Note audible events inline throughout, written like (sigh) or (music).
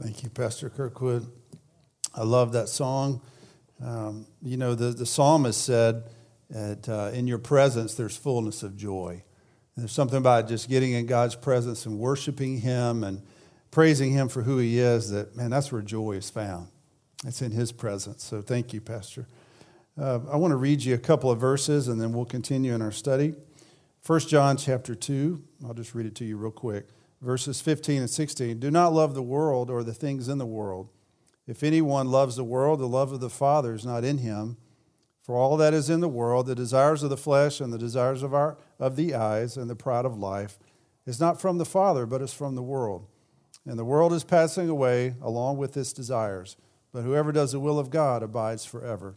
Thank you, Pastor Kirkwood. I love that song. Um, you know, the, the psalmist said, that, uh, In your presence, there's fullness of joy. And there's something about just getting in God's presence and worshiping Him and praising Him for who He is that, man, that's where joy is found. It's in His presence. So thank you, Pastor. Uh, I want to read you a couple of verses and then we'll continue in our study. 1 John chapter 2, I'll just read it to you real quick. Verses 15 and 16. Do not love the world or the things in the world. If anyone loves the world, the love of the Father is not in him. For all that is in the world, the desires of the flesh and the desires of, our, of the eyes and the pride of life, is not from the Father, but is from the world. And the world is passing away along with its desires, but whoever does the will of God abides forever.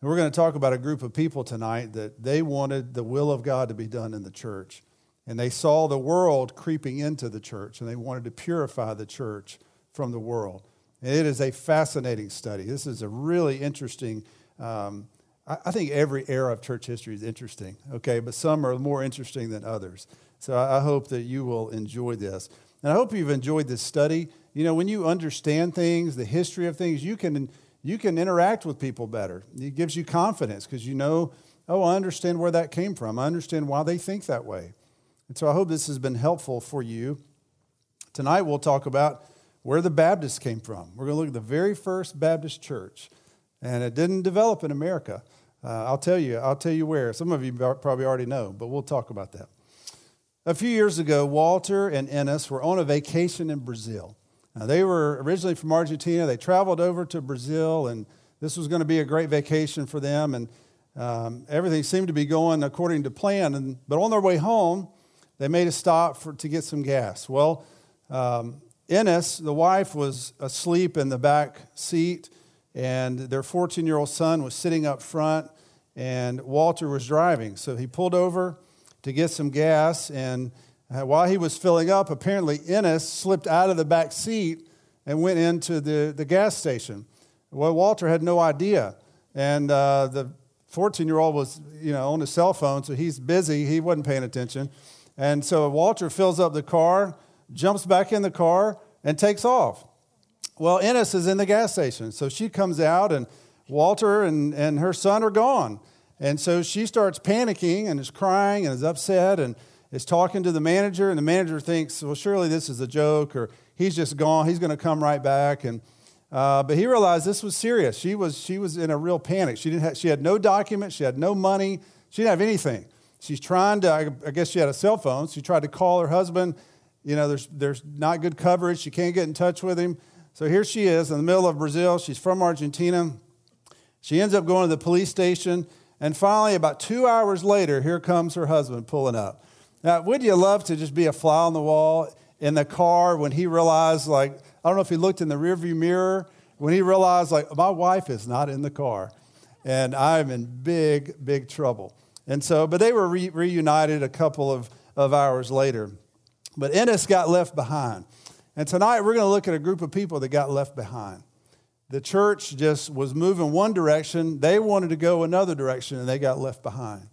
And we're going to talk about a group of people tonight that they wanted the will of God to be done in the church. And they saw the world creeping into the church, and they wanted to purify the church from the world. And it is a fascinating study. This is a really interesting. Um, I think every era of church history is interesting, okay, but some are more interesting than others. So I hope that you will enjoy this. And I hope you've enjoyed this study. You know, when you understand things, the history of things, you can, you can interact with people better. It gives you confidence because you know, oh, I understand where that came from. I understand why they think that way. And so I hope this has been helpful for you. Tonight we'll talk about where the Baptists came from. We're going to look at the very first Baptist church, and it didn't develop in America. Uh, I'll tell you. I'll tell you where. Some of you probably already know, but we'll talk about that. A few years ago, Walter and Ennis were on a vacation in Brazil. Now, they were originally from Argentina. They traveled over to Brazil, and this was going to be a great vacation for them. And um, everything seemed to be going according to plan. And, but on their way home, they made a stop for, to get some gas. Well, um, Ennis, the wife, was asleep in the back seat, and their 14 year old son was sitting up front, and Walter was driving. So he pulled over to get some gas, and uh, while he was filling up, apparently Ennis slipped out of the back seat and went into the, the gas station. Well, Walter had no idea, and uh, the 14 year old was you know, on his cell phone, so he's busy, he wasn't paying attention. And so Walter fills up the car jumps back in the car, and takes off. Well, Ennis is in the gas station. So she comes out, and Walter and, and her son are gone. And so she starts panicking and is crying and is upset and is talking to the manager. And the manager thinks, well, surely this is a joke or he's just gone. He's going to come right back. And, uh, but he realized this was serious. She was, she was in a real panic. She, didn't have, she had no documents, she had no money, she didn't have anything. She's trying to, I guess she had a cell phone. She tried to call her husband you know, there's, there's not good coverage. She can't get in touch with him. So here she is in the middle of Brazil. She's from Argentina. She ends up going to the police station. And finally, about two hours later, here comes her husband pulling up. Now, would you love to just be a fly on the wall in the car when he realized, like, I don't know if he looked in the rearview mirror, when he realized, like, my wife is not in the car and I'm in big, big trouble. And so, but they were re- reunited a couple of, of hours later. But Ennis got left behind. And tonight we're going to look at a group of people that got left behind. The church just was moving one direction, they wanted to go another direction, and they got left behind.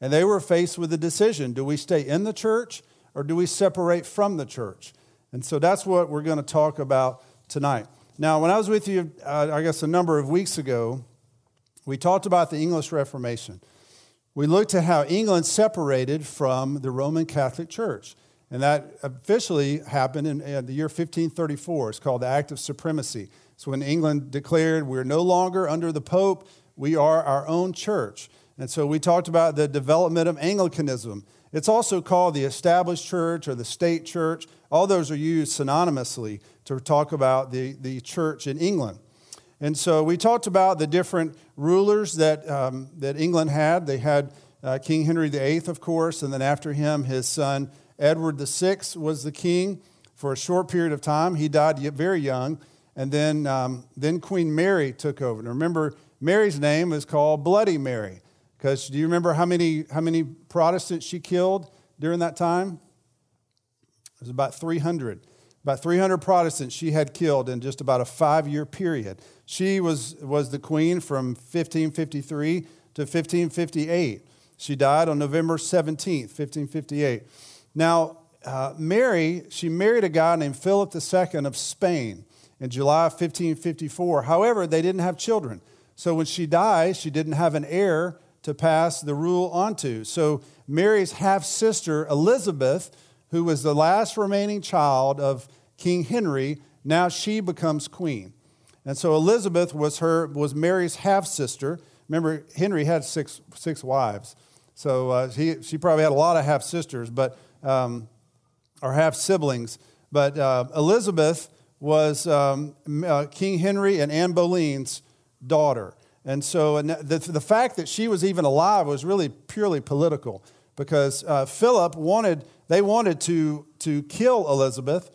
And they were faced with a decision do we stay in the church or do we separate from the church? And so that's what we're going to talk about tonight. Now, when I was with you, uh, I guess a number of weeks ago, we talked about the English Reformation. We looked at how England separated from the Roman Catholic Church. And that officially happened in, in, the year 1534. It's called the Act of Supremacy. So when England declared we're no longer under the Pope, we are our own church. And so we talked about the development of Anglicanism. It's also called the established church or the state church. All those are used synonymously to talk about the, the church in England. And so we talked about the different rulers that, um, that England had. They had uh, King Henry VIII, of course, and then after him, his son Edward VI was the king for a short period of time. He died very young. And then, um, then Queen Mary took over. And remember, Mary's name is called Bloody Mary. Because do you remember how many, how many Protestants she killed during that time? It was about 300. About 300 Protestants she had killed in just about a five year period. She was, was the queen from 1553 to 1558. She died on November 17th, 1558. Now, uh, Mary, she married a guy named Philip II of Spain in July of 1554. However, they didn't have children. So when she died, she didn't have an heir to pass the rule onto. So Mary's half sister, Elizabeth, who was the last remaining child of King Henry, now she becomes queen. And so Elizabeth was her was Mary's half sister. Remember, Henry had six six wives, so uh, he, she probably had a lot of half sisters, but um, or half siblings. But uh, Elizabeth was um, uh, King Henry and Anne Boleyn's daughter. And so and the, the fact that she was even alive was really purely political because uh, Philip wanted, they wanted to, to kill Elizabeth,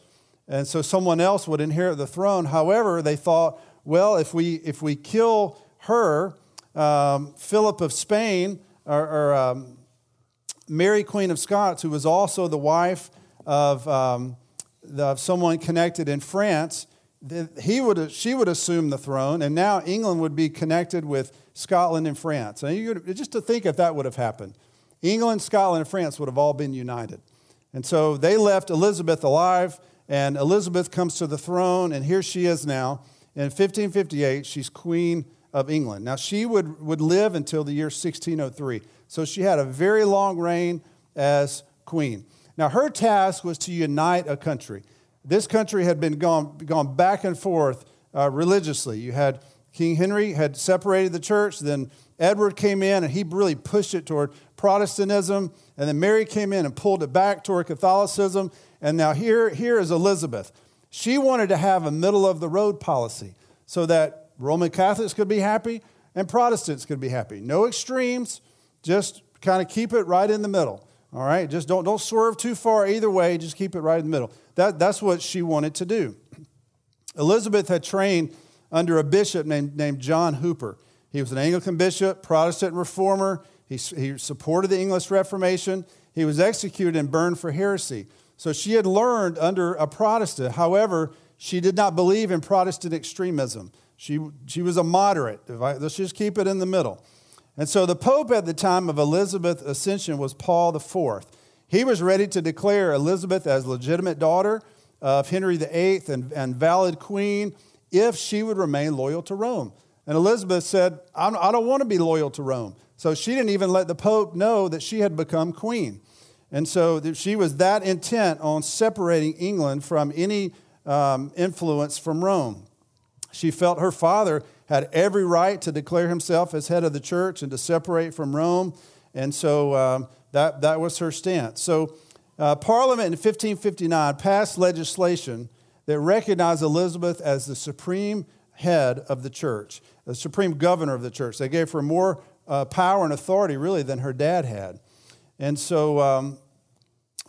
and so someone else would inherit the throne. However, they thought, well, if we, if we kill her, um, Philip of Spain, or, or um, Mary, Queen of Scots, who was also the wife of, um, the, someone connected in France, he would, she would assume the throne, and now England would be connected with Scotland and France. And you, just to think if that would have happened, England, Scotland, and France would have all been united. And so they left Elizabeth alive, and Elizabeth comes to the throne, and here she is now. In 1558, she's Queen of England. Now, she would, would live until the year 1603. So she had a very long reign as queen. Now, her task was to unite a country. This country had been gone, gone back and forth uh, religiously. You had King Henry had separated the church, then Edward came in and he really pushed it toward Protestantism, and then Mary came in and pulled it back toward Catholicism, and now here, here is Elizabeth. She wanted to have a middle of the road policy so that Roman Catholics could be happy and Protestants could be happy. No extremes, just kind of keep it right in the middle. All right, just don't, don't swerve too far either way, just keep it right in the middle. That, that's what she wanted to do. Elizabeth had trained under a bishop named, named John Hooper. He was an Anglican bishop, Protestant reformer. He, he supported the English Reformation. He was executed and burned for heresy. So she had learned under a Protestant. However, she did not believe in Protestant extremism. She, she was a moderate. I, let's just keep it in the middle. And so the Pope at the time of Elizabeth's ascension was Paul IV. He was ready to declare Elizabeth as legitimate daughter of Henry VIII and, and valid queen if she would remain loyal to Rome. And Elizabeth said, I don't want to be loyal to Rome. So she didn't even let the Pope know that she had become queen. And so she was that intent on separating England from any um, influence from Rome. She felt her father had every right to declare himself as head of the church and to separate from Rome. And so um, that, that was her stance. So uh, Parliament in 1559 passed legislation that recognized Elizabeth as the supreme head of the church, the supreme governor of the church. They gave her more uh, power and authority, really, than her dad had. And so, um,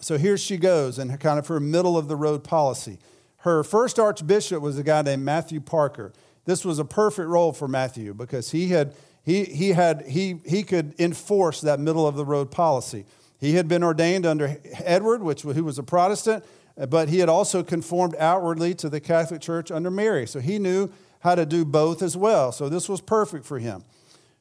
so here she goes, and kind of her middle of the road policy. Her first archbishop was a guy named Matthew Parker this was a perfect role for Matthew because he had he, he had he he could enforce that middle of the road policy. He had been ordained under Edward, which who was a Protestant, but he had also conformed outwardly to the Catholic Church under Mary. So he knew how to do both as well. So this was perfect for him.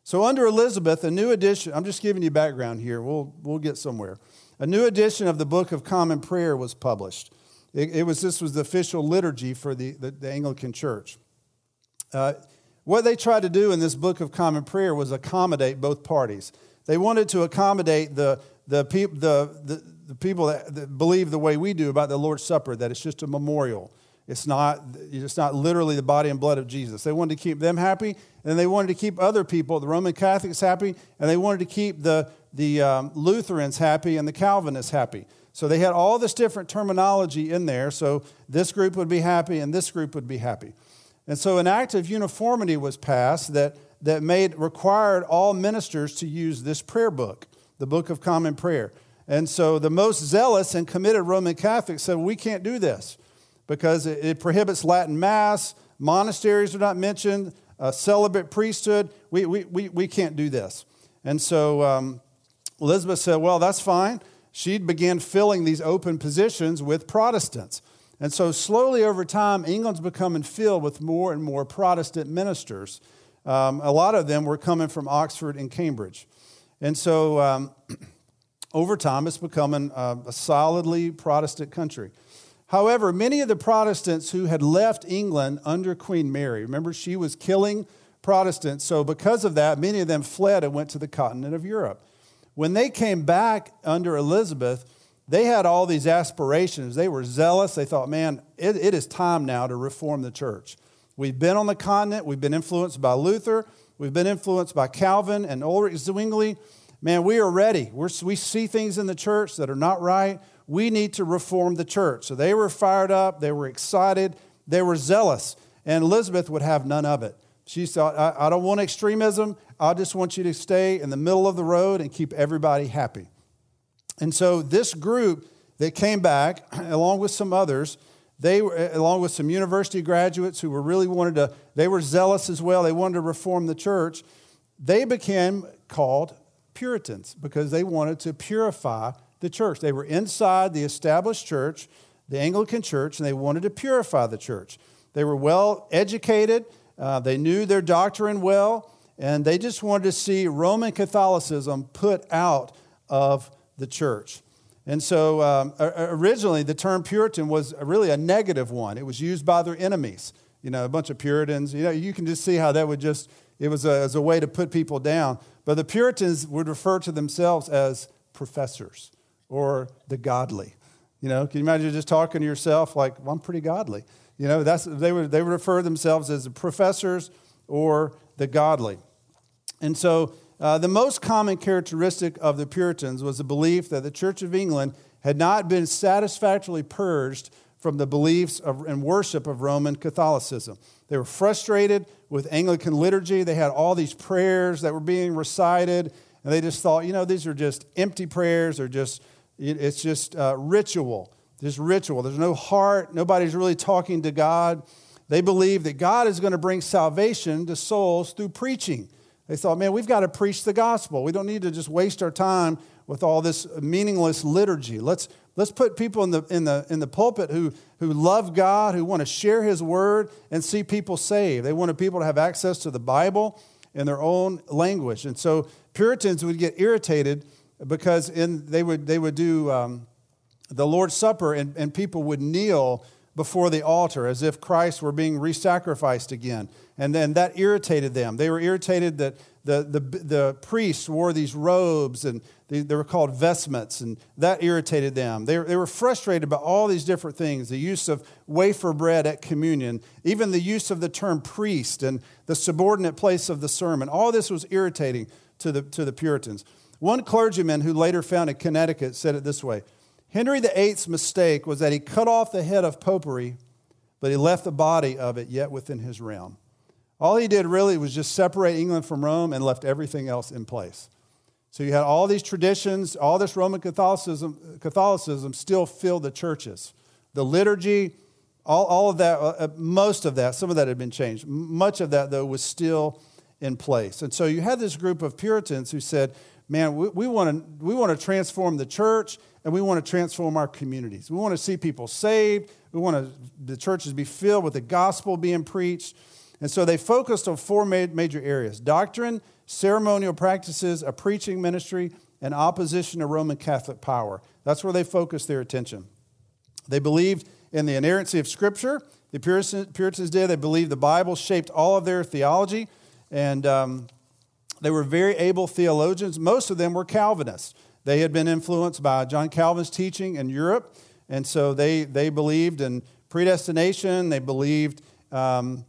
So under Elizabeth, a new edition, I'm just giving you background here. We'll, we'll get somewhere. A new edition of the Book of Common Prayer was published. It, it was, this was the official liturgy for the, the, the Anglican Church. Uh, what they tried to do in this book of common prayer was accommodate both parties. They wanted to accommodate the, the, peop, the, the, the people that, that, believe the way we do about the Lord's Supper, that it's just a memorial. It's not, it's not literally the body and blood of Jesus. They wanted to keep them happy, and they wanted to keep other people, the Roman Catholics, happy, and they wanted to keep the, the um, Lutherans happy and the Calvinists happy. So they had all this different terminology in there. So this group would be happy, and this group would be happy. And so an act of uniformity was passed that, that made required all ministers to use this prayer book, the Book of Common Prayer. And so the most zealous and committed Roman Catholics said, We can't do this because it, it prohibits Latin Mass, monasteries are not mentioned, celibate priesthood. We, we, we, we can't do this. And so um, Elizabeth said, Well, that's fine. She began filling these open positions with Protestants. And so, slowly over time, England's becoming filled with more and more Protestant ministers. Um, a lot of them were coming from Oxford and Cambridge. And so, um, (clears throat) over time, it's becoming a, a solidly Protestant country. However, many of the Protestants who had left England under Queen Mary, remember, she was killing Protestants. So, because of that, many of them fled and went to the continent of Europe. When they came back under Elizabeth, they had all these aspirations. They were zealous. They thought, man, it, it is time now to reform the church. We've been on the continent, we've been influenced by Luther, we've been influenced by Calvin and Ulrich Zwingli. Man, we are ready. We're, we see things in the church that are not right. We need to reform the church. So they were fired up, they were excited, they were zealous. And Elizabeth would have none of it. She thought, I, I don't want extremism. I just want you to stay in the middle of the road and keep everybody happy. And so this group that came back, (clears throat) along with some others, they were, eh, along with some university graduates who were really wanted to, they were zealous as well. They wanted to reform the church. They became called Puritans because they wanted to purify the church. They were inside the established church, the Anglican church, and they wanted to purify the church. They were well educated, uh, they knew their doctrine well, and they just wanted to see Roman Catholicism put out of the church. And so um, originally, the term Puritan was really a negative one. It was used by their enemies. You know, a bunch of Puritans. You know, you can just see how that would just, it was a, as a way to put people down. But the Puritans would refer to themselves as professors or the godly. You know, can you imagine just talking to yourself like, well, I'm pretty godly? You know, that's, they, would, they would refer themselves as the professors or the godly. And so uh, the most common characteristic of the Puritans was the belief that the Church of England had not been satisfactorily purged from the beliefs of, and worship of Roman Catholicism. They were frustrated with Anglican liturgy. They had all these prayers that were being recited, and they just thought, you know, these are just empty prayers or just, it's just uh, ritual. Just ritual. There's no heart. Nobody's really talking to God. They believe that God is going to bring salvation to souls through preaching. They thought, man, we've got to preach the gospel. We don't need to just waste our time with all this meaningless liturgy. Let's, let's put people in the, in, the, in the pulpit who, who love God, who want to share His word and see people saved. They wanted people to have access to the Bible in their own language. And so Puritans would get irritated because in, they, would, they would do um, the Lord's Supper and, and people would kneel before the altar as if Christ were being re sacrificed again. And then that irritated them. They were irritated that the, the, the priests wore these robes and they, they were called vestments, and that irritated them. They, they were frustrated about all these different things the use of wafer bread at communion, even the use of the term priest and the subordinate place of the sermon. All this was irritating to the, to the Puritans. One clergyman who later founded Connecticut said it this way Henry VIII's mistake was that he cut off the head of popery, but he left the body of it yet within his realm. All he did really was just separate England from Rome and left everything else in place. So you had all these traditions, all this Roman Catholicism, Catholicism still filled the churches. The liturgy, all, all of that, uh, uh most of that, some of that had been changed. Much of that, though, was still in place. And so you had this group of Puritans who said, man, we, we want to we want to transform the church and we want to transform our communities. We want to see people saved. We want to, the churches be filled with the gospel being preached. And so they focused on four major areas doctrine, ceremonial practices, a preaching ministry, and opposition to Roman Catholic power. That's where they focused their attention. They believed in the inerrancy of Scripture. The Puritans did. They believed the Bible shaped all of their theology. And um, they were very able theologians. Most of them were Calvinists. They had been influenced by John Calvin's teaching in Europe, and so they, they believed in predestination. They believed um,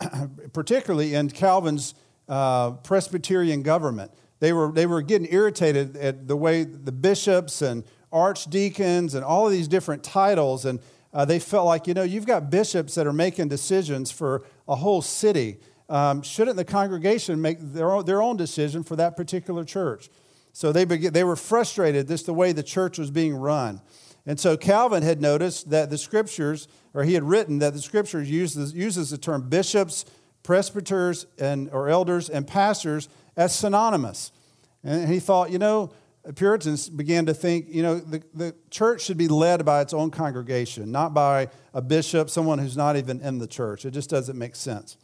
(clears throat) particularly in Calvin's uh, Presbyterian government. They were, they were getting irritated at the way the bishops and archdeacons and all of these different titles, and uh, they felt like, you know, you've got bishops that are making decisions for a whole city. Um, shouldn't the congregation make their own, their own decision for that particular church? So they, began, they were frustrated just the way the church was being run. And so Calvin had noticed that the scriptures, or he had written that the scriptures uses, uses the term bishops, presbyters, and, or elders, and pastors as synonymous. And he thought, you know, Puritans began to think, you know, the, the church should be led by its own congregation, not by a bishop, someone who's not even in the church. It just doesn't make sense.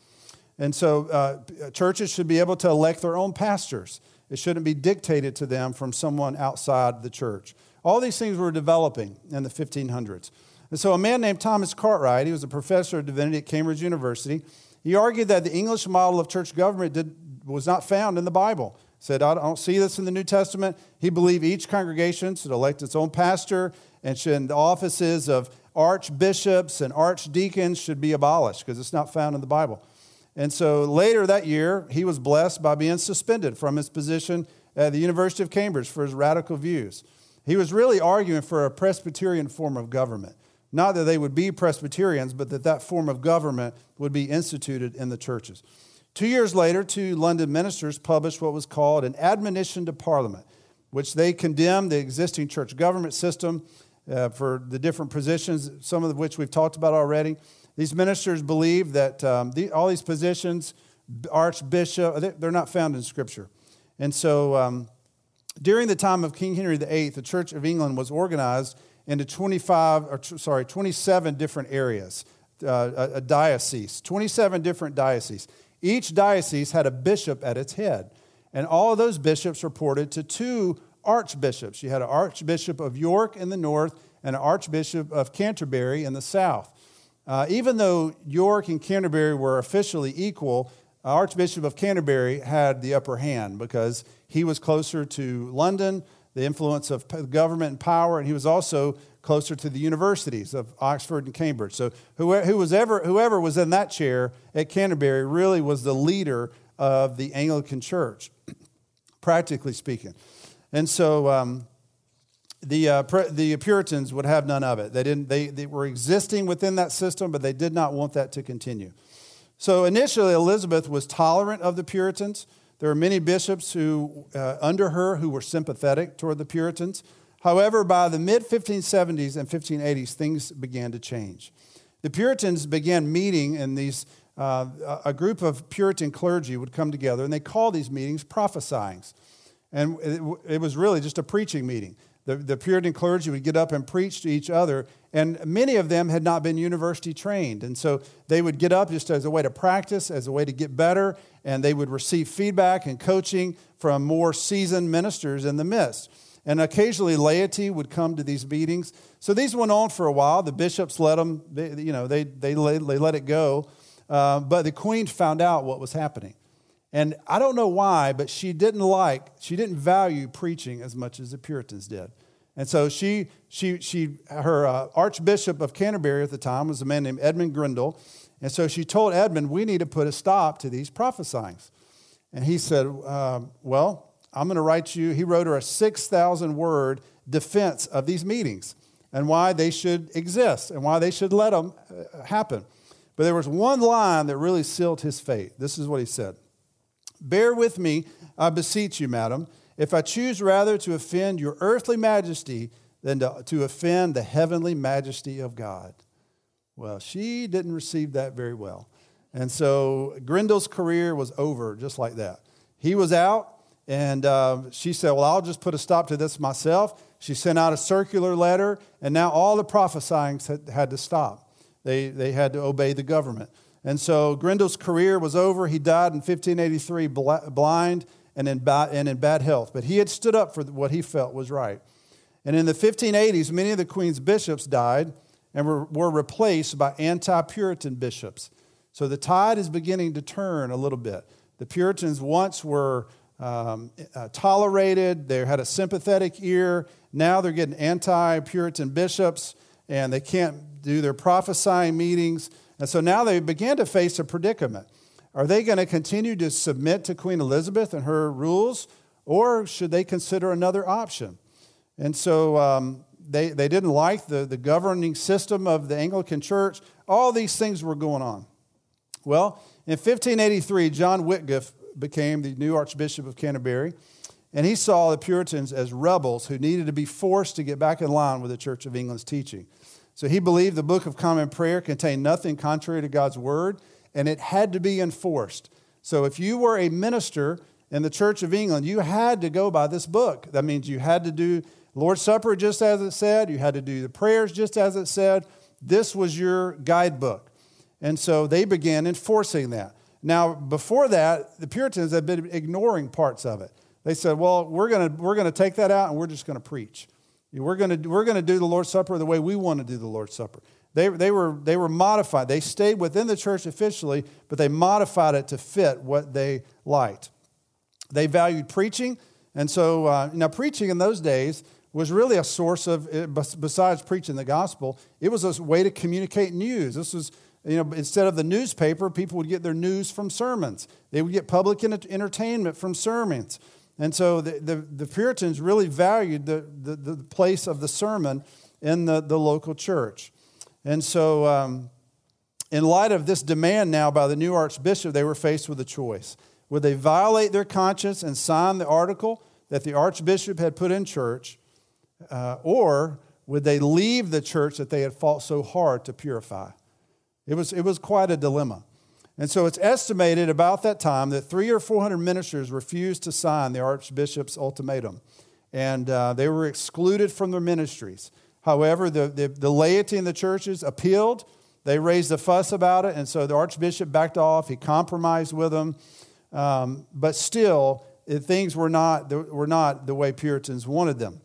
And so uh, churches should be able to elect their own pastors. It shouldn't be dictated to them from someone outside the church. All these things were developing in the 1500s. And so a man named Thomas Cartwright, he was a professor of divinity at Cambridge University, he argued that the English model of church government did, was not found in the Bible. He said, I don't see this in the New Testament. He believed each congregation should elect its own pastor and should, the offices of archbishops and archdeacons should be abolished because it's not found in the Bible. And so later that year, he was blessed by being suspended from his position at the University of Cambridge for his radical views. He was really arguing for a Presbyterian form of government. Not that they would be Presbyterians, but that that form of government would be instituted in the churches. Two years later, two London ministers published what was called an admonition to Parliament, which they condemned the existing church government system uh, for the different positions, some of which we've talked about already. These ministers believe that um, the, all these positions, archbishop, they're not found in Scripture. And so um, during the time of King Henry VIII, the Church of England was organized into 25, or sorry, 27 different areas, uh, a, a diocese, 27 different dioceses. Each diocese had a bishop at its head. And all of those bishops reported to two archbishops. You had an archbishop of York in the north and an archbishop of Canterbury in the south. Uh, even though York and Canterbury were officially equal, Archbishop of Canterbury had the upper hand because he was closer to London, the influence of government and power, and he was also closer to the universities of Oxford and Cambridge. So whoever was, ever, whoever was in that chair at Canterbury really was the leader of the Anglican Church, (clears throat) practically speaking. And so um, the, uh, the Puritans would have none of it. They, didn't, they, they were existing within that system, but they did not want that to continue. So initially, Elizabeth was tolerant of the Puritans. There were many bishops who, uh, under her who were sympathetic toward the Puritans. However, by the mid 1570s and 1580s, things began to change. The Puritans began meeting in these, uh, a group of Puritan clergy would come together, and they called these meetings prophesying. And it, it was really just a preaching meeting. The, the Puritan clergy would get up and preach to each other, and many of them had not been university trained. And so they would get up just as a way to practice, as a way to get better, and they would receive feedback and coaching from more seasoned ministers in the midst. And occasionally laity would come to these meetings. So these went on for a while. The bishops let them, they, you know, they, they, let, they let it go. Uh, but the queen found out what was happening. And I don't know why, but she didn't like, she didn't value preaching as much as the Puritans did. And so she, she, she her uh, Archbishop of Canterbury at the time was a man named Edmund Grindal. And so she told Edmund, we need to put a stop to these prophesyings. And he said, uh, well, I'm going to write you, he wrote her a 6,000 word defense of these meetings and why they should exist and why they should let them uh, happen. But there was one line that really sealed his fate. This is what he said. Bear with me, I beseech you, madam, if I choose rather to offend your earthly majesty than to, to offend the heavenly majesty of God. Well, she didn't receive that very well. And so Grindal's career was over just like that. He was out, and uh, she said, Well, I'll just put a stop to this myself. She sent out a circular letter, and now all the prophesying had to stop. They, they had to obey the government. And so Grindal's career was over. He died in 1583 blind and in, bad, and in bad health. But he had stood up for what he felt was right. And in the 1580s, many of the Queen's bishops died and were, were replaced by anti Puritan bishops. So the tide is beginning to turn a little bit. The Puritans once were um, uh, tolerated, they had a sympathetic ear. Now they're getting anti Puritan bishops and they can't do their prophesying meetings. And so now they began to face a predicament. Are they going to continue to submit to Queen Elizabeth and her rules, or should they consider another option? And so um, they, they didn't like the, the governing system of the Anglican Church. All these things were going on. Well, in 1583, John Whitgift became the new Archbishop of Canterbury, and he saw the Puritans as rebels who needed to be forced to get back in line with the Church of England's teaching. So he believed the Book of Common Prayer contained nothing contrary to God's word, and it had to be enforced. So if you were a minister in the Church of England, you had to go by this book. That means you had to do Lord's Supper just as it said, you had to do the prayers just as it said. This was your guidebook. And so they began enforcing that. Now, before that, the Puritans had been ignoring parts of it. They said, well, we're going to we're going to take that out and we're just going to preach. We're going to, we're going to do the Lord's Supper the way we want to do the Lord's Supper. They, they, were, they were modified. They stayed within the church officially, but they modified it to fit what they liked. They valued preaching. And so, uh, now preaching in those days was really a source of, eh, besides preaching the gospel, it was a way to communicate news. This was, you know, instead of the newspaper, people would get their news from sermons. They would get public entertainment from sermons. And so the, the, the Puritans really valued the, the, the, place of the sermon in the, the local church. And so, um, in light of this demand now by the new archbishop, they were faced with a choice. Would they violate their conscience and sign the article that the archbishop had put in church, uh, or would they leave the church that they had fought so hard to purify? It was, it was quite a dilemma. And so it's estimated about that time that three or 400 ministers refused to sign the archbishop's ultimatum, and uh, they were excluded from their ministries. However, the, the, the, laity in the churches appealed. They raised a fuss about it, and so the archbishop backed off. He compromised with them. Um, but still, things were not, were not the way Puritans wanted them.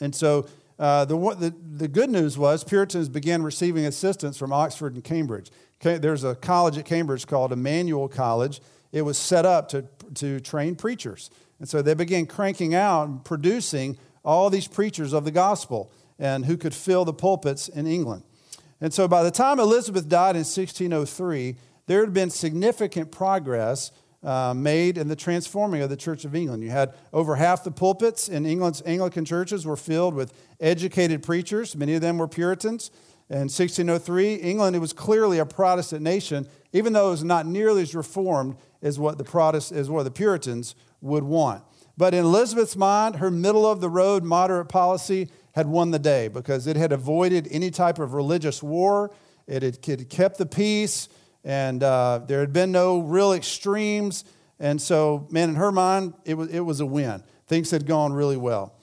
And so uh, the, the, the good news was Puritans began receiving assistance from Oxford and Cambridge. There's a college at Cambridge called Emmanuel College. It was set up to, to train preachers. And so they began cranking out and producing all these preachers of the gospel and who could fill the pulpits in England. And so by the time Elizabeth died in 1603, there had been significant progress uh, made in the transforming of the Church of England. You had over half the pulpits in England's Anglican churches were filled with educated preachers. Many of them were Puritans. In 1603, England it was clearly a Protestant nation, even though it was not nearly as reformed as what the Protest, as what the Puritans would want. But in Elizabeth's mind, her middle of the road moderate policy had won the day because it had avoided any type of religious war. It had kept the peace, and uh, there had been no real extremes. And so, man, in her mind, it was, it was a win. Things had gone really well.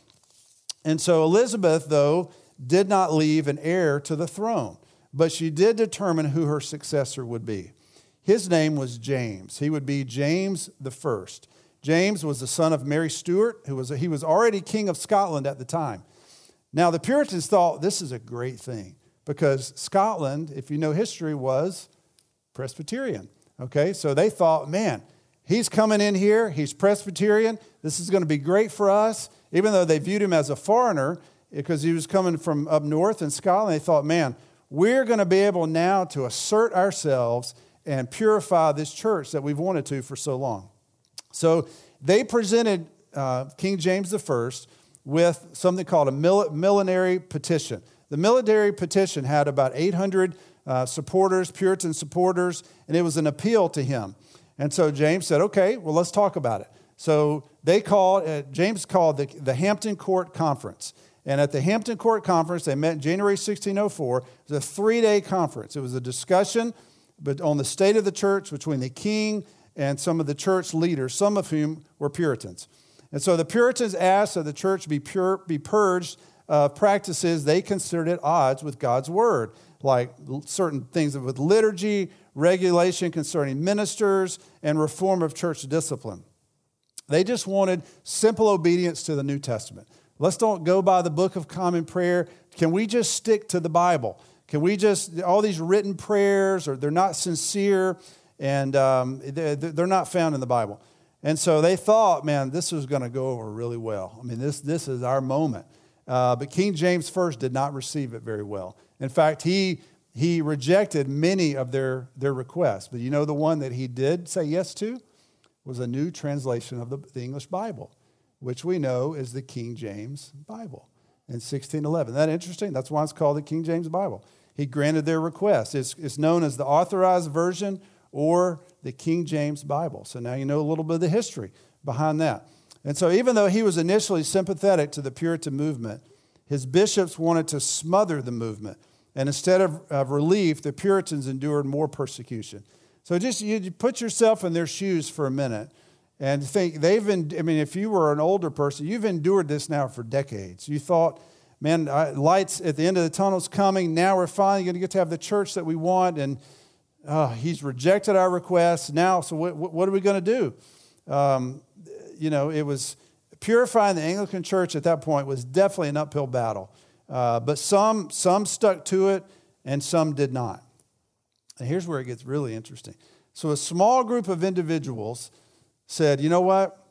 And so, Elizabeth, though, did not leave an heir to the throne, but she did determine who her successor would be. His name was James. He would be James the First. James was the son of Mary Stuart, who was he was already king of Scotland at the time. Now the Puritans thought this is a great thing because Scotland, if you know history, was Presbyterian. Okay, so they thought, man, he's coming in here. He's Presbyterian. This is going to be great for us. Even though they viewed him as a foreigner, because he was coming from up north in Scotland. They thought, man, we're going to be able now to assert ourselves and purify this church that we've wanted to for so long. So they presented uh, King James I with something called a millenary petition. The millenary petition had about 800 uh, supporters, Puritan supporters, and it was an appeal to him. And so James said, okay, well, let's talk about it. So they called, uh, James called the, the Hampton Court Conference. And at the Hampton Court Conference, they met in January 1604. It was a three day conference. It was a discussion but on the state of the church between the king and some of the church leaders, some of whom were Puritans. And so the Puritans asked that the church be, pure, be purged of practices they considered at odds with God's word, like certain things with liturgy, regulation concerning ministers, and reform of church discipline. They just wanted simple obedience to the New Testament. Let's don't go by the book of common prayer. Can we just stick to the Bible? Can we just, all these written prayers, or they're not sincere and um, they're not found in the Bible. And so they thought, man, this is going to go over really well. I mean, this, this is our moment. Uh, but King James First did not receive it very well. In fact, he, he rejected many of their, their requests. But you know, the one that he did say yes to was a new translation of the, the English Bible which we know is the King James Bible in 1611. Isn't that interesting? That's why it's called the King James Bible. He granted their request. It's, it's known as the authorized version or the King James Bible. So now you know a little bit of the history behind that. And so, even though he was initially sympathetic to the Puritan movement, his bishops wanted to smother the movement. And instead of, of relief, the Puritans endured more persecution. So, just you put yourself in their shoes for a minute and think they've been, I mean, if you were an older person, you've endured this now for decades. You thought, man, lights at the end of the tunnel's coming. Now we're finally going to get to have the church that we want. And uh, he's rejected our request. Now, so what, what are we going to do? Um, you know, it was purifying the Anglican church at that point was definitely an uphill battle. Uh, but some, some stuck to it and some did not. And here's where it gets really interesting. So a small group of individuals said, you know what?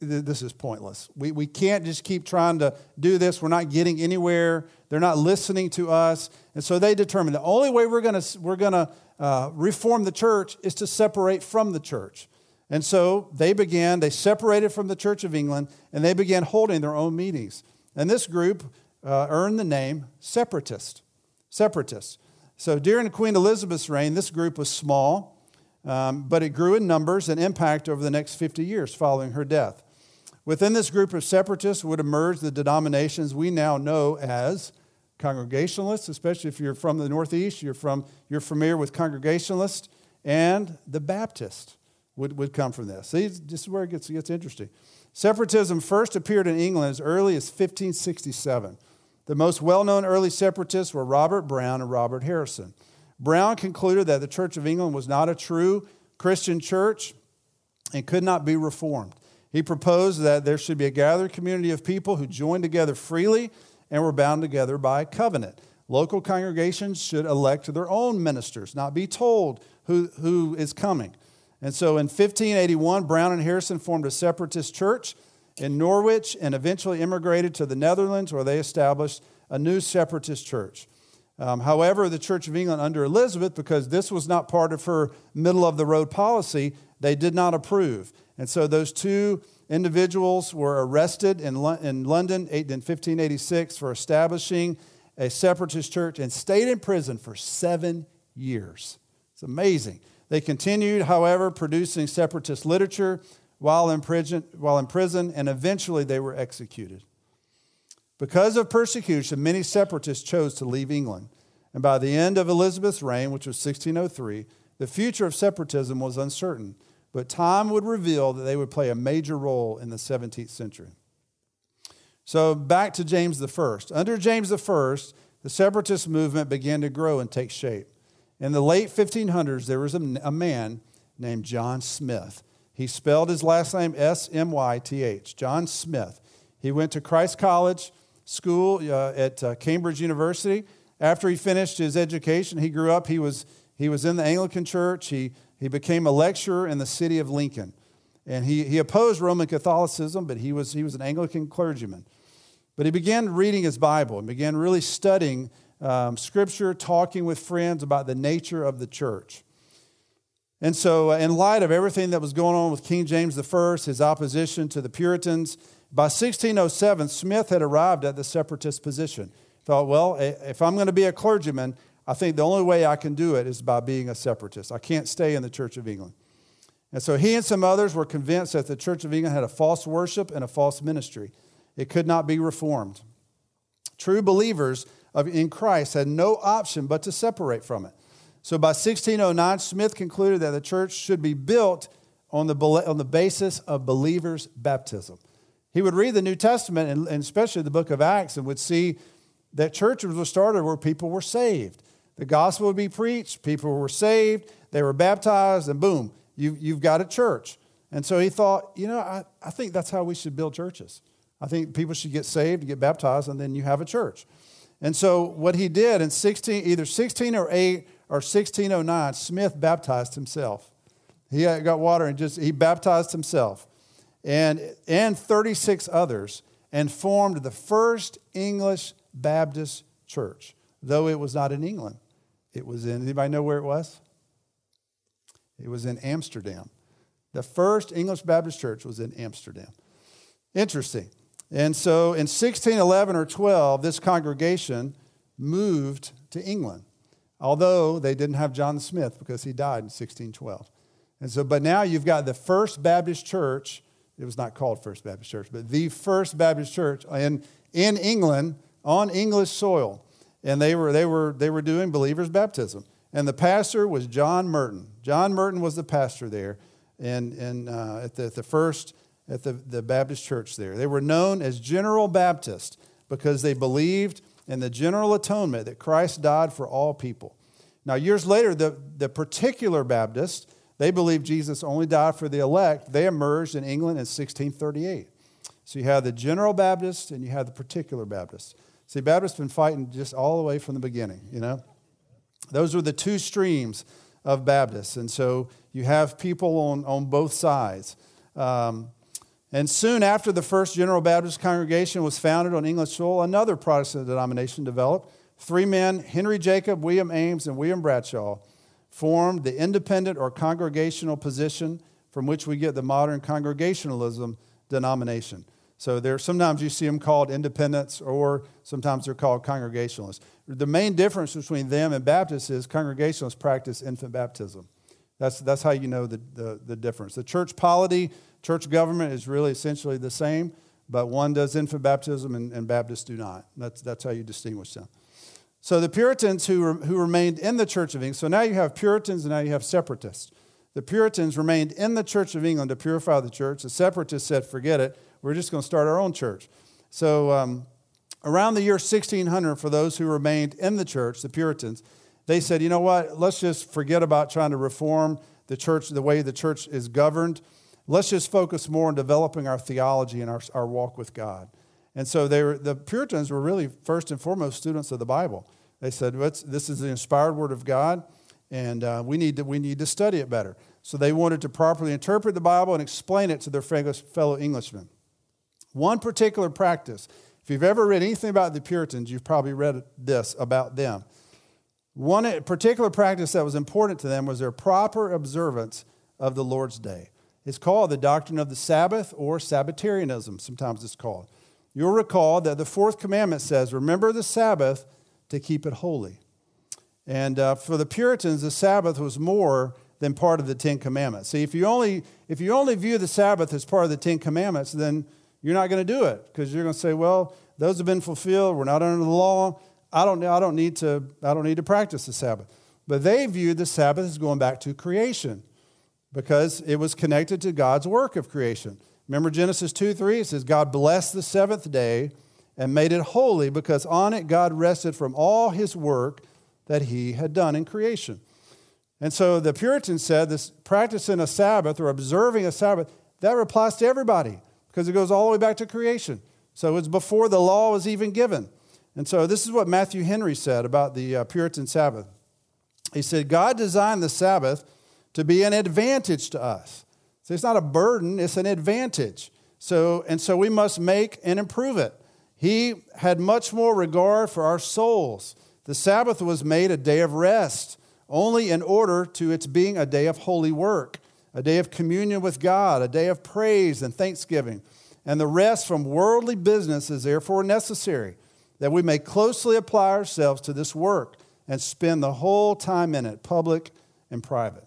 This is pointless. We, we can't just keep trying to do this. We're not getting anywhere. They're not listening to us. And so they determined the only way we're going we're gonna, uh, reform the church is to separate from the church. And so they began, they separated from the Church of England, and they began holding their own meetings. And this group uh, earned the name separatist. Separatists. So during Queen Elizabeth's reign, this group was small, um, but it grew in numbers and impact over the next 50 years following her death. Within this group of separatists would emerge the denominations we now know as Congregationalists, especially if you're from the Northeast, you're, from, you're familiar with Congregationalists, and the Baptist would, would come from this. See, this is where it gets, it gets interesting. Separatism first appeared in England as early as 1567. The most well known early separatists were Robert Browne and Robert Harrison. Browne concluded that the Church of England was not a true Christian church and could not be reformed. He proposed that there should be a gathered community of people who joined together freely and were bound together by a covenant. Local congregations should elect their own ministers, not be told who, who is coming. And so in 1581, Browne and Harrison formed a separatist church in Norwich and eventually immigrated to the Netherlands where they established a new separatist church. Um, however, the Church of England under Elizabeth, because this was not part of her middle of the road policy, they did not approve. And so those two individuals were arrested in, in London in 1586 for establishing a separatist church and stayed in prison for seven years. It's amazing. They continued, however, producing separatist literature while in prison, while in prison and eventually they were executed. Because of persecution, many separatists chose to leave England. And by the end of Elizabeth's reign, which was 1603, the future of separatism was uncertain. But time would reveal that they would play a major role in the 17th century. So back to James I. Under James I, the separatist movement began to grow and take shape. In the late 1500s, there was a, man named John Smyth. he spelled his last name S M Y T H, John Smyth. He went to Christ College School uh, at uh, Cambridge University. After he finished his education, he grew up. He was, he was in the Anglican Church. He, he became a lecturer in the city of Lincoln. And he, he opposed Roman Catholicism, but he was, he was an Anglican clergyman. But he began reading his Bible and began really studying um, Scripture, talking with friends about the nature of the church. And so, uh, in light of everything that was going on with King James I, his opposition to the Puritans, by 1607, Smyth had arrived at the separatist position. Thought, well, if I'm going to be a clergyman, I think the only way I can do it is by being a separatist. I can't stay in the Church of England. And so he and some others were convinced that the Church of England had a false worship and a false ministry. It could not be reformed. True believers in Christ had no option but to separate from it. So by 1609, Smyth concluded that the church should be built on the, on the basis of believers' baptism. He would read the New Testament, and, and especially the book of Acts, and would see that churches were started where people were saved. The gospel would be preached, people were saved, they were baptized, and boom, you, you've got a church. And so he thought, you know, I, I think that's how we should build churches. I think people should get saved, and get baptized, and then you have a church. And so what he did in 16, either 16 or 8 or 1609, Smyth baptized himself. He got water and just he baptized himself and, and 36 others and formed the first English Baptist church, though it was not in England. It was in, anybody know where it was? It was in Amsterdam. The first English Baptist church was in Amsterdam. Interesting. And so in 1611 or 12, this congregation moved to England although they didn't have John Smyth because he died in 1612. And so, but now you've got the First Baptist Church. It was not called First Baptist Church, but the First Baptist Church in, in England on English soil. And they were, they, were, they were doing believers' baptism. And the pastor was John Murton. John Murton was the pastor there in, in, uh, at, the, at the first at the, the Baptist church there. They were known as General Baptist because they believed in the general atonement that Christ died for all people. Now, years later, the, the particular Baptists, They believed Jesus only died for the elect. They emerged in England in 1638. So you have the general Baptist and you have the particular Baptist. See, Baptists been fighting just all the way from the beginning, you know? Those were the two streams of Baptists. And so you have people on, on both sides. Um, and soon after the first General Baptist congregation was founded on English soil, another Protestant denomination developed. Three men, Henry Jacob, William Ames, and William Bradshaw, formed the independent or congregational position from which we get the modern congregationalism denomination. So there, sometimes you see them called independents, or sometimes they're called congregationalists. The main difference between them and Baptists is congregationalists practice infant baptism. That's, that's how you know the, the, the difference. The church polity, church government is really essentially the same, but one does infant baptism and, and Baptists do not. That's, that's how you distinguish them. So the Puritans who, re, who remained in the Church of England, so now you have Puritans and now you have separatists. The Puritans remained in the Church of England to purify the church. The separatists said, forget it, we're just going to start our own church. So um, around the year 1600, for those who remained in the church, the Puritans, they said, you know what, let's just forget about trying to reform the church, the way the church is governed. Let's just focus more on developing our theology and our, our walk with God. And so they were, the Puritans were really first and foremost students of the Bible. They said, this is the inspired word of God, and uh, we, need to, we need to study it better. So they wanted to properly interpret the Bible and explain it to their fellow Englishmen. One particular practice, if you've ever read anything about the Puritans, you've probably read this about them. One particular practice that was important to them was their proper observance of the Lord's Day. It's called the doctrine of the Sabbath or Sabbatarianism, sometimes it's called. You'll recall that the fourth commandment says, Remember the Sabbath to keep it holy. And uh, for the Puritans, the Sabbath was more than part of the Ten Commandments. See, if you only, if you only view the Sabbath as part of the Ten Commandments, then you're not going to do it because you're going to say, well, those have been fulfilled. We're not under the law. I don't, I don't, need, to, I don't need to practice the Sabbath. But they viewed the Sabbath as going back to creation because it was connected to God's work of creation. Remember Genesis 2 3? It says, God blessed the seventh day and made it holy because on it God rested from all his work that he had done in creation. And so the Puritans said this practicing a Sabbath or observing a Sabbath, that applies to everybody because it goes all the way back to creation. So it's before the law was even given. And so this is what Matthew Henry said about the uh, Puritan Sabbath. He said, God designed the Sabbath to be an advantage to us. So it's not a burden, it's an advantage. So, and so we must make and improve it. He had much more regard for our souls. The Sabbath was made a day of rest, only in order to its being a day of holy work, a day of communion with God, a day of praise and thanksgiving. And the rest from worldly business is therefore necessary, that we may closely apply ourselves to this work and spend the whole time in it, public and private.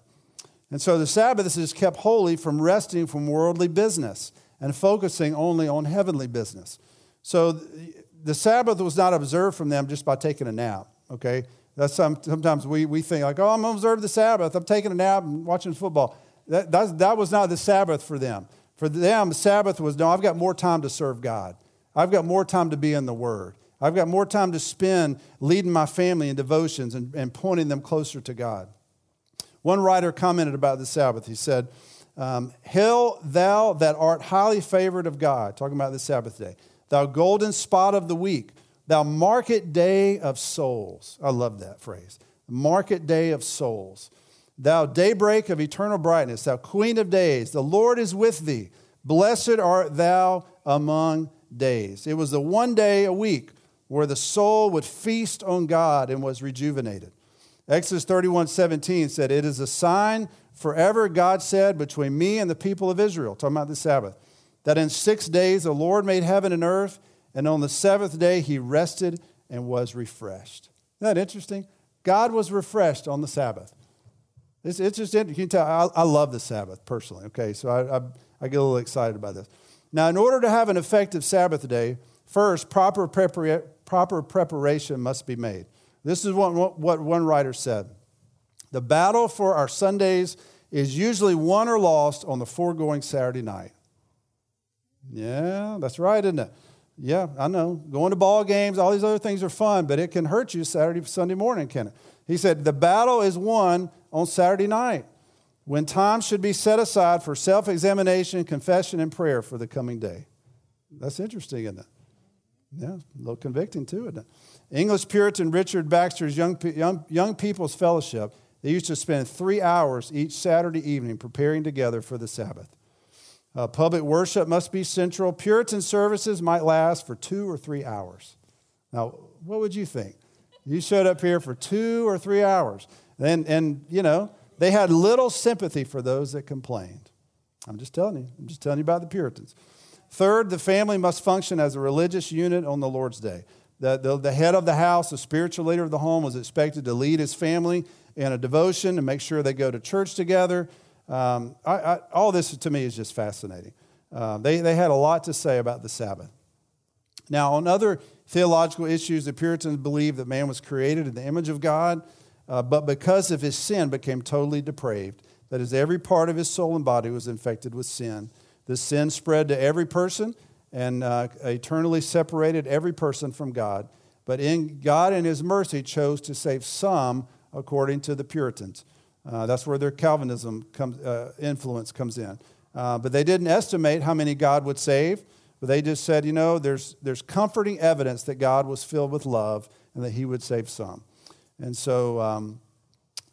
And so the Sabbath is kept holy from resting from worldly business and focusing only on heavenly business. So the Sabbath was not observed from them just by taking a nap, okay? That's some, sometimes we, we think like, oh, I'm going to observe the Sabbath. I'm taking a nap and watching football. That, that was not the Sabbath for them. For them, the Sabbath was, no, I've got more time to serve God. I've got more time to be in the Word. I've got more time to spend leading my family in devotions and, and pointing them closer to God. One writer commented about the Sabbath. He said, um, Hail, thou that art highly favored of God, talking about the Sabbath day, thou golden spot of the week, thou market day of souls. I love that phrase. Market day of souls. Thou daybreak of eternal brightness, thou queen of days, the Lord is with thee. Blessed art thou among days. It was the one day a week where the soul would feast on God and was rejuvenated. Exodus 31 17 said, It is a sign forever, God said, between me and the people of Israel, talking about the Sabbath, that in six days the Lord made heaven and earth, and on the seventh day he rested and was refreshed. Isn't that interesting? God was refreshed on the Sabbath. It's, it's just interesting. You can tell, I, I love the Sabbath personally, okay? So I, I, I get a little excited about this. Now, in order to have an effective Sabbath day, first, proper, prepara- proper preparation must be made. This is what, what one writer said The battle for our Sundays is usually won or lost on the foregoing Saturday night. Yeah, that's right, isn't it? Yeah, I know. Going to ball games, all these other things are fun, but it can hurt you Saturday, Sunday morning, can it? He said, The battle is won on Saturday night. when time should be set aside for self examination, confession, and prayer for the coming day. That's interesting, isn't it? Yeah, a little convicting too, isn't it? English Puritan Richard Baxter's Young, Young, Young People's Fellowship, they used to spend three hours each Saturday evening preparing together for the Sabbath. Uh, public worship must be central. Puritan services might last for two or three hours. Now, what would you think? You showed up here for two or three hours. And, and you know, they had little sympathy for those that complained. I'm just telling you. I'm just telling you about the Puritans. Third, the family must function as a religious unit on the Lord's day. The, the, the, head of the house, the spiritual leader of the home, was expected to lead his family in a devotion and make sure they go to church together. Um, I, I, all this to me is just fascinating. Uh, they, they had a lot to say about the Sabbath. Now, on other theological issues, the Puritans believed that man was created in the image of God, uh, but because of his sin became totally depraved. That is, every part of his soul and body was infected with sin. This sin spread to every person and uh, eternally separated every person from God. But in God and his mercy chose to save some according to the Puritans. Uh, that's where their Calvinism comes, uh, influence comes in. Uh, but they didn't estimate how many God would save, but they just said, you know, there's, there's comforting evidence that God was filled with love and that he would save some. And so, um,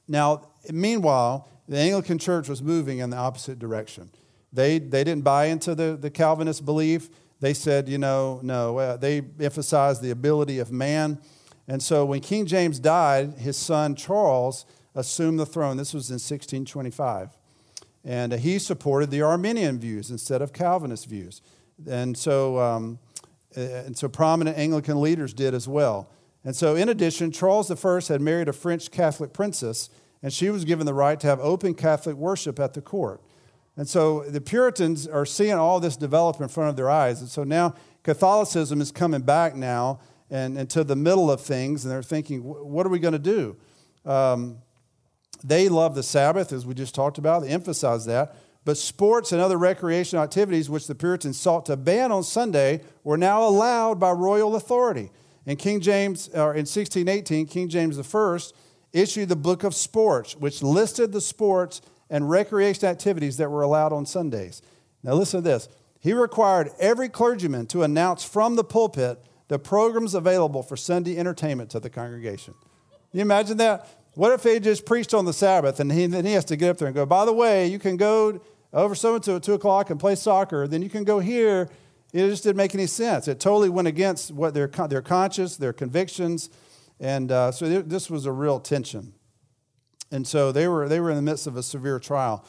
now, meanwhile, the Anglican Church was moving in the opposite direction. They, they didn't buy into the, the Calvinist belief. They said, you know, no, uh, they emphasized the ability of man. And so when King James died, his son Charles assumed the throne. This was in 1625. And he supported the Arminian views instead of Calvinist views. And so, um, and so prominent Anglican leaders did as well. And so, in addition, Charles I had married a French Catholic princess, and she was given the right to have open Catholic worship at the court. And so the Puritans are seeing all this develop in front of their eyes. And so now Catholicism is coming back now and into the middle of things, and they're thinking, what are we going to do? Um, they love the Sabbath, as we just talked about, they emphasize that. But sports and other recreational activities, which the Puritans sought to ban on Sunday, were now allowed by royal authority. And King James, or in 1618, King James I issued the Book of Sports, which listed the sports and recreation activities that were allowed on Sundays. Now, listen to this. He required every clergyman to announce from the pulpit the programs available for Sunday entertainment to the congregation. Can you imagine that? What if he just preached on the Sabbath and he, then he has to get up there and go, by the way, you can go over so and so at 2 o'clock and play soccer, then you can go here. It just didn't make any sense. It totally went against what their, their conscience, their convictions. And uh, so this was a real tension. And so they were, they were in the midst of a severe trial.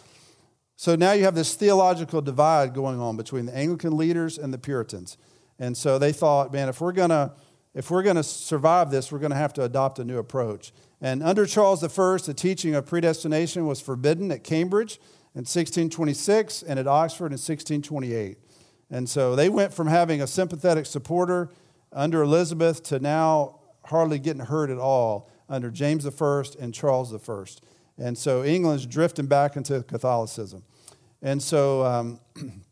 So now you have this theological divide going on between the Anglican leaders and the Puritans. And so they thought, man, if we're going to if we're going to survive this, we're going to have to adopt a new approach. And under Charles I, the teaching of predestination was forbidden at Cambridge in 1626 and at Oxford in 1628. And so they went from having a sympathetic supporter under Elizabeth to now hardly getting heard at all under James I and Charles I. And so England's drifting back into Catholicism. And so um, (clears throat)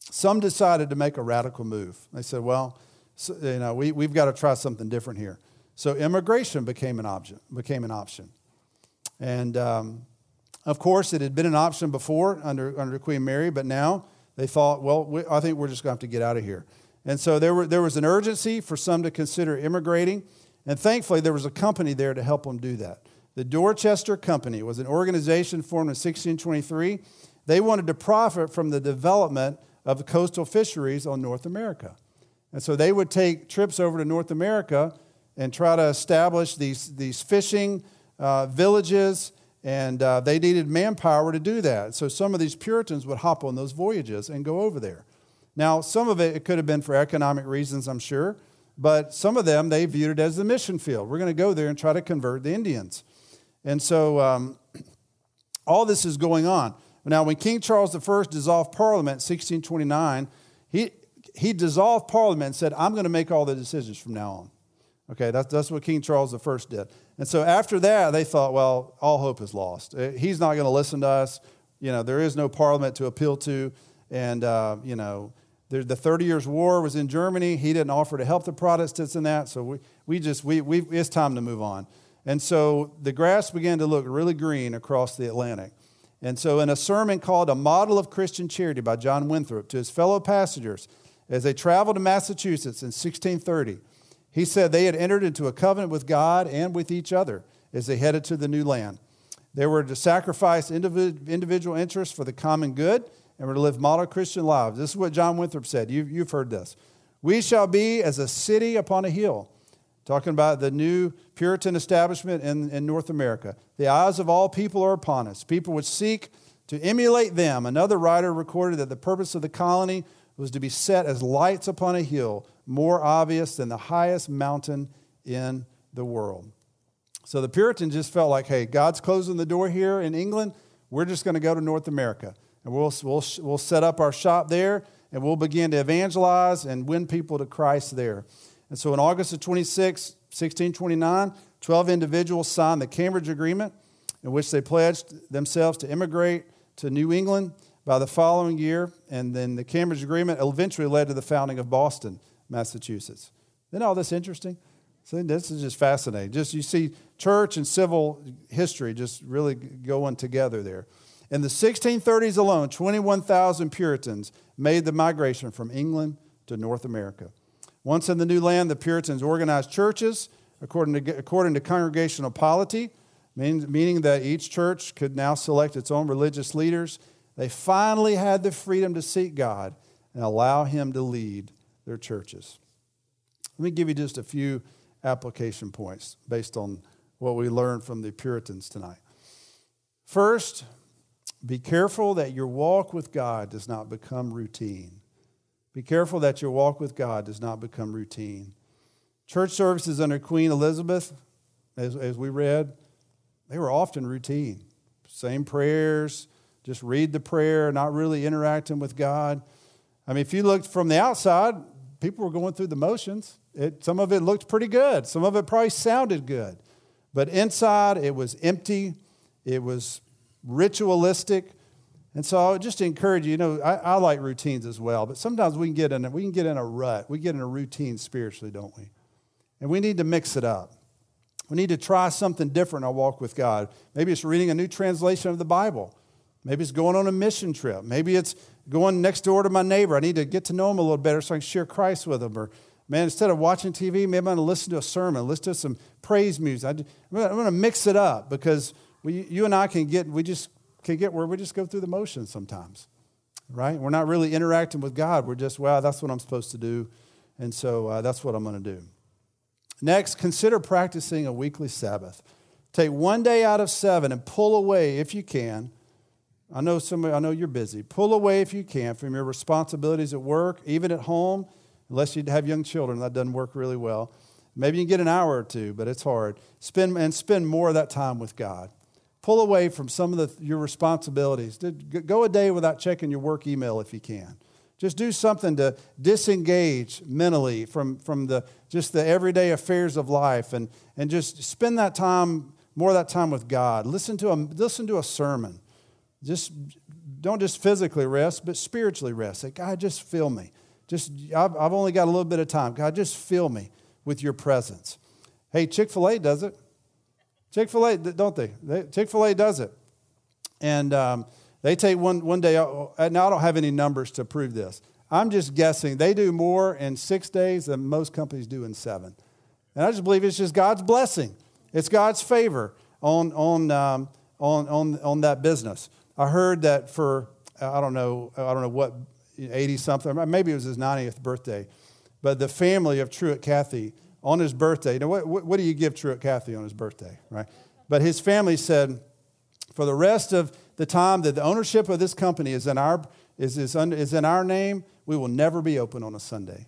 some decided to make a radical move. They said, well, so, you know, we, we've got to try something different here. So immigration became an option. Became an option. And um, of course, it had been an option before under, under Queen Mary, but now they thought, well, we, I think we're just going to have to get out of here. And so there, were, there was an urgency for some to consider immigrating. And thankfully, there was a company there to help them do that. The Dorchester Company was an organization formed in 1623. They wanted to profit from the development of the coastal fisheries on North America. And so they would take trips over to North America and try to establish these, these fishing uh, villages, and uh, they needed manpower to do that. So some of these Puritans would hop on those voyages and go over there. Now, some of it, it could have been for economic reasons, I'm sure. But some of them, they viewed it as the mission field. We're going to go there and try to convert the Indians. And so um, (clears throat) all this is going on. Now, when King Charles I dissolved Parliament in 1629, he, he dissolved Parliament and said, I'm going to make all the decisions from now on. Okay, that's, that's what King Charles I did. And so after that, they thought, well, all hope is lost. Uh, he's not going to listen to us. You know, there is no Parliament to appeal to. And, uh, you know, the 30 Years' War was in Germany. He didn't offer to help the Protestants in that. So we, we just, we, we, it's time to move on. And so the grass began to look really green across the Atlantic. And so, in a sermon called A Model of Christian Charity by John Winthrop to his fellow passengers as they traveled to Massachusetts in 1630, he said they had entered into a covenant with God and with each other as they headed to the new land. They were to sacrifice individual interests for the common good and we're to live model Christian lives. This is what John Winthrop said. You, you've heard this. We shall be as a city upon a hill talking about the new Puritan establishment in, in North America. The eyes of all people are upon us. People would seek to emulate them. Another writer recorded that the purpose of the colony was to be set as lights upon a hill, more obvious than the highest mountain in the world. So the Puritans just felt like, hey, God's closing the door here in England. We're just going to go to North America. And we'll, we'll, we'll set up our shop there and we'll begin to evangelize and win people to Christ there. And so in August of 26, 1629, 12 individuals signed the Cambridge Agreement, in which they pledged themselves to immigrate to New England by the following year. And then the Cambridge Agreement eventually led to the founding of Boston, Massachusetts. Isn't all this interesting? So this is just fascinating. Just you see church and civil history just really going together there. In the 1630s alone, 21,000 Puritans made the migration from England to North America. Once in the new land, the Puritans organized churches according to, according to congregational polity, meaning, meaning that each church could now select its own religious leaders. They finally had the freedom to seek God and allow Him to lead their churches. Let me give you just a few application points based on what we learned from the Puritans tonight. First, be careful that your walk with God does not become routine. Be careful that your walk with God does not become routine. Church services under Queen Elizabeth, as, as we read, they were often routine. Same prayers, just read the prayer, not really interacting with God. I mean, if you looked from the outside, people were going through the motions. It, some of it looked pretty good, some of it probably sounded good. But inside, it was empty, it was ritualistic, and so I would just encourage you, you know, I, I, like routines as well, but sometimes we can get in a, we can get in a rut. We get in a routine spiritually, don't we? And we need to mix it up. We need to try something different in our walk with God. Maybe it's reading a new translation of the Bible. Maybe it's going on a mission trip. Maybe it's going next door to my neighbor. I need to get to know him a little better so I can share Christ with him. Or, man, instead of watching TV, maybe I'm going to listen to a sermon, listen to some praise music. I, am going to mix it up because we, you and I can get, we just can get where we just go through the motions sometimes, right? We're not really interacting with God. We're just, well, that's what I'm supposed to do. And so uh, that's what I'm going to do. Next, consider practicing a weekly Sabbath. Take one day out of seven and pull away, if you can. I know some. I know you're busy. Pull away if you can from your responsibilities at work, even at home, unless you have young children. That doesn't work really well. Maybe you can get an hour or two, but it's hard. Spend and spend more of that time with God. Pull away from some of the, your responsibilities. Go a day without checking your work email if you can. Just do something to disengage mentally from, from the, just the everyday affairs of life and, and just spend that time, more of that time with God. Listen to a, listen to a sermon. Just don't just physically rest, but spiritually rest. Say, God, just fill me. Just I've, I've only got a little bit of time. God, just fill me with your presence. Hey, Chick fil A does it. Chick fil A, don't they? they Chick fil A does it. And um, they take one, one day, now I don't have any numbers to prove this. I'm just guessing they do more in six days than most companies do in seven. And I just believe it's just God's blessing. It's God's favor on, on, um, on, on, on that business. I heard that for, I don't know, I don't know what, 80 something, maybe it was his 90th birthday, but the family of Truett Cathy on his birthday. You know, what, what do you give Truett Cathy on his birthday, right? But his family said, for the rest of the time that the ownership of this company is in our, is, is, is in our name, we will never be open on a Sunday.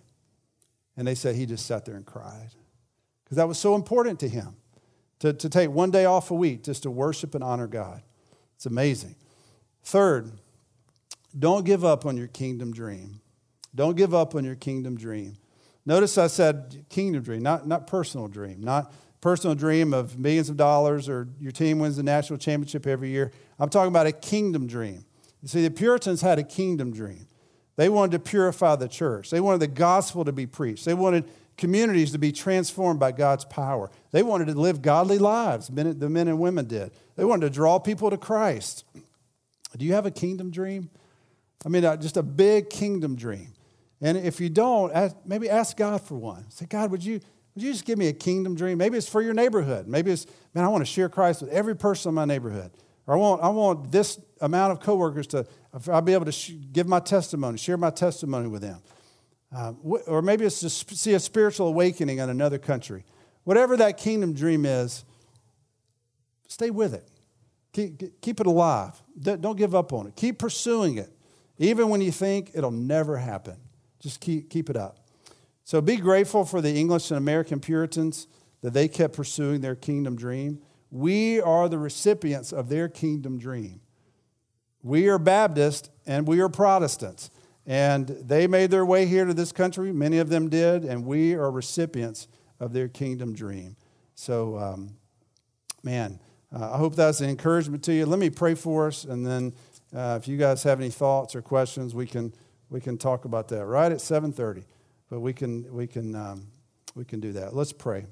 And they said he just sat there and cried because that was so important to him to, to take one day off a week just to worship and honor God. It's amazing. Third, don't give up on your kingdom dream. Don't give up on your kingdom dream. Notice I said kingdom dream, not, not personal dream, not personal dream of millions of dollars or your team wins the national championship every year. I'm talking about a kingdom dream. You see, the Puritans had a kingdom dream. They wanted to purify the church. They wanted the gospel to be preached. They wanted communities to be transformed by God's power. They wanted to live godly lives, the men and women did. They wanted to draw people to Christ. Do you have a kingdom dream? I mean, uh, just a big kingdom dream. And if you don't, maybe ask God for one. Say, God, would you, would you just give me a kingdom dream? Maybe it's for your neighborhood. Maybe it's, man, I want to share Christ with every person in my neighborhood. Or I want, I want this amount of coworkers to, I'll be able to sh- give my testimony, share my testimony with them. Uh, or maybe it's to see a spiritual awakening in another country. Whatever that kingdom dream is, stay with it. Keep, keep it alive. Don't give up on it. Keep pursuing it. Even when you think it'll never happen, just keep, keep it up. So be grateful for the English and American Puritans that they kept pursuing their kingdom dream. We are the recipients of their kingdom dream. We are Baptist and we are Protestants. And they made their way here to this country. Many of them did. And we are recipients of their kingdom dream. So, um, man, uh, I hope that's an encouragement to you. Let me pray for us. And then uh, if you guys have any thoughts or questions, we can, we can talk about that right at 7.30. But we can, we, can, um, we can do that. Let's pray.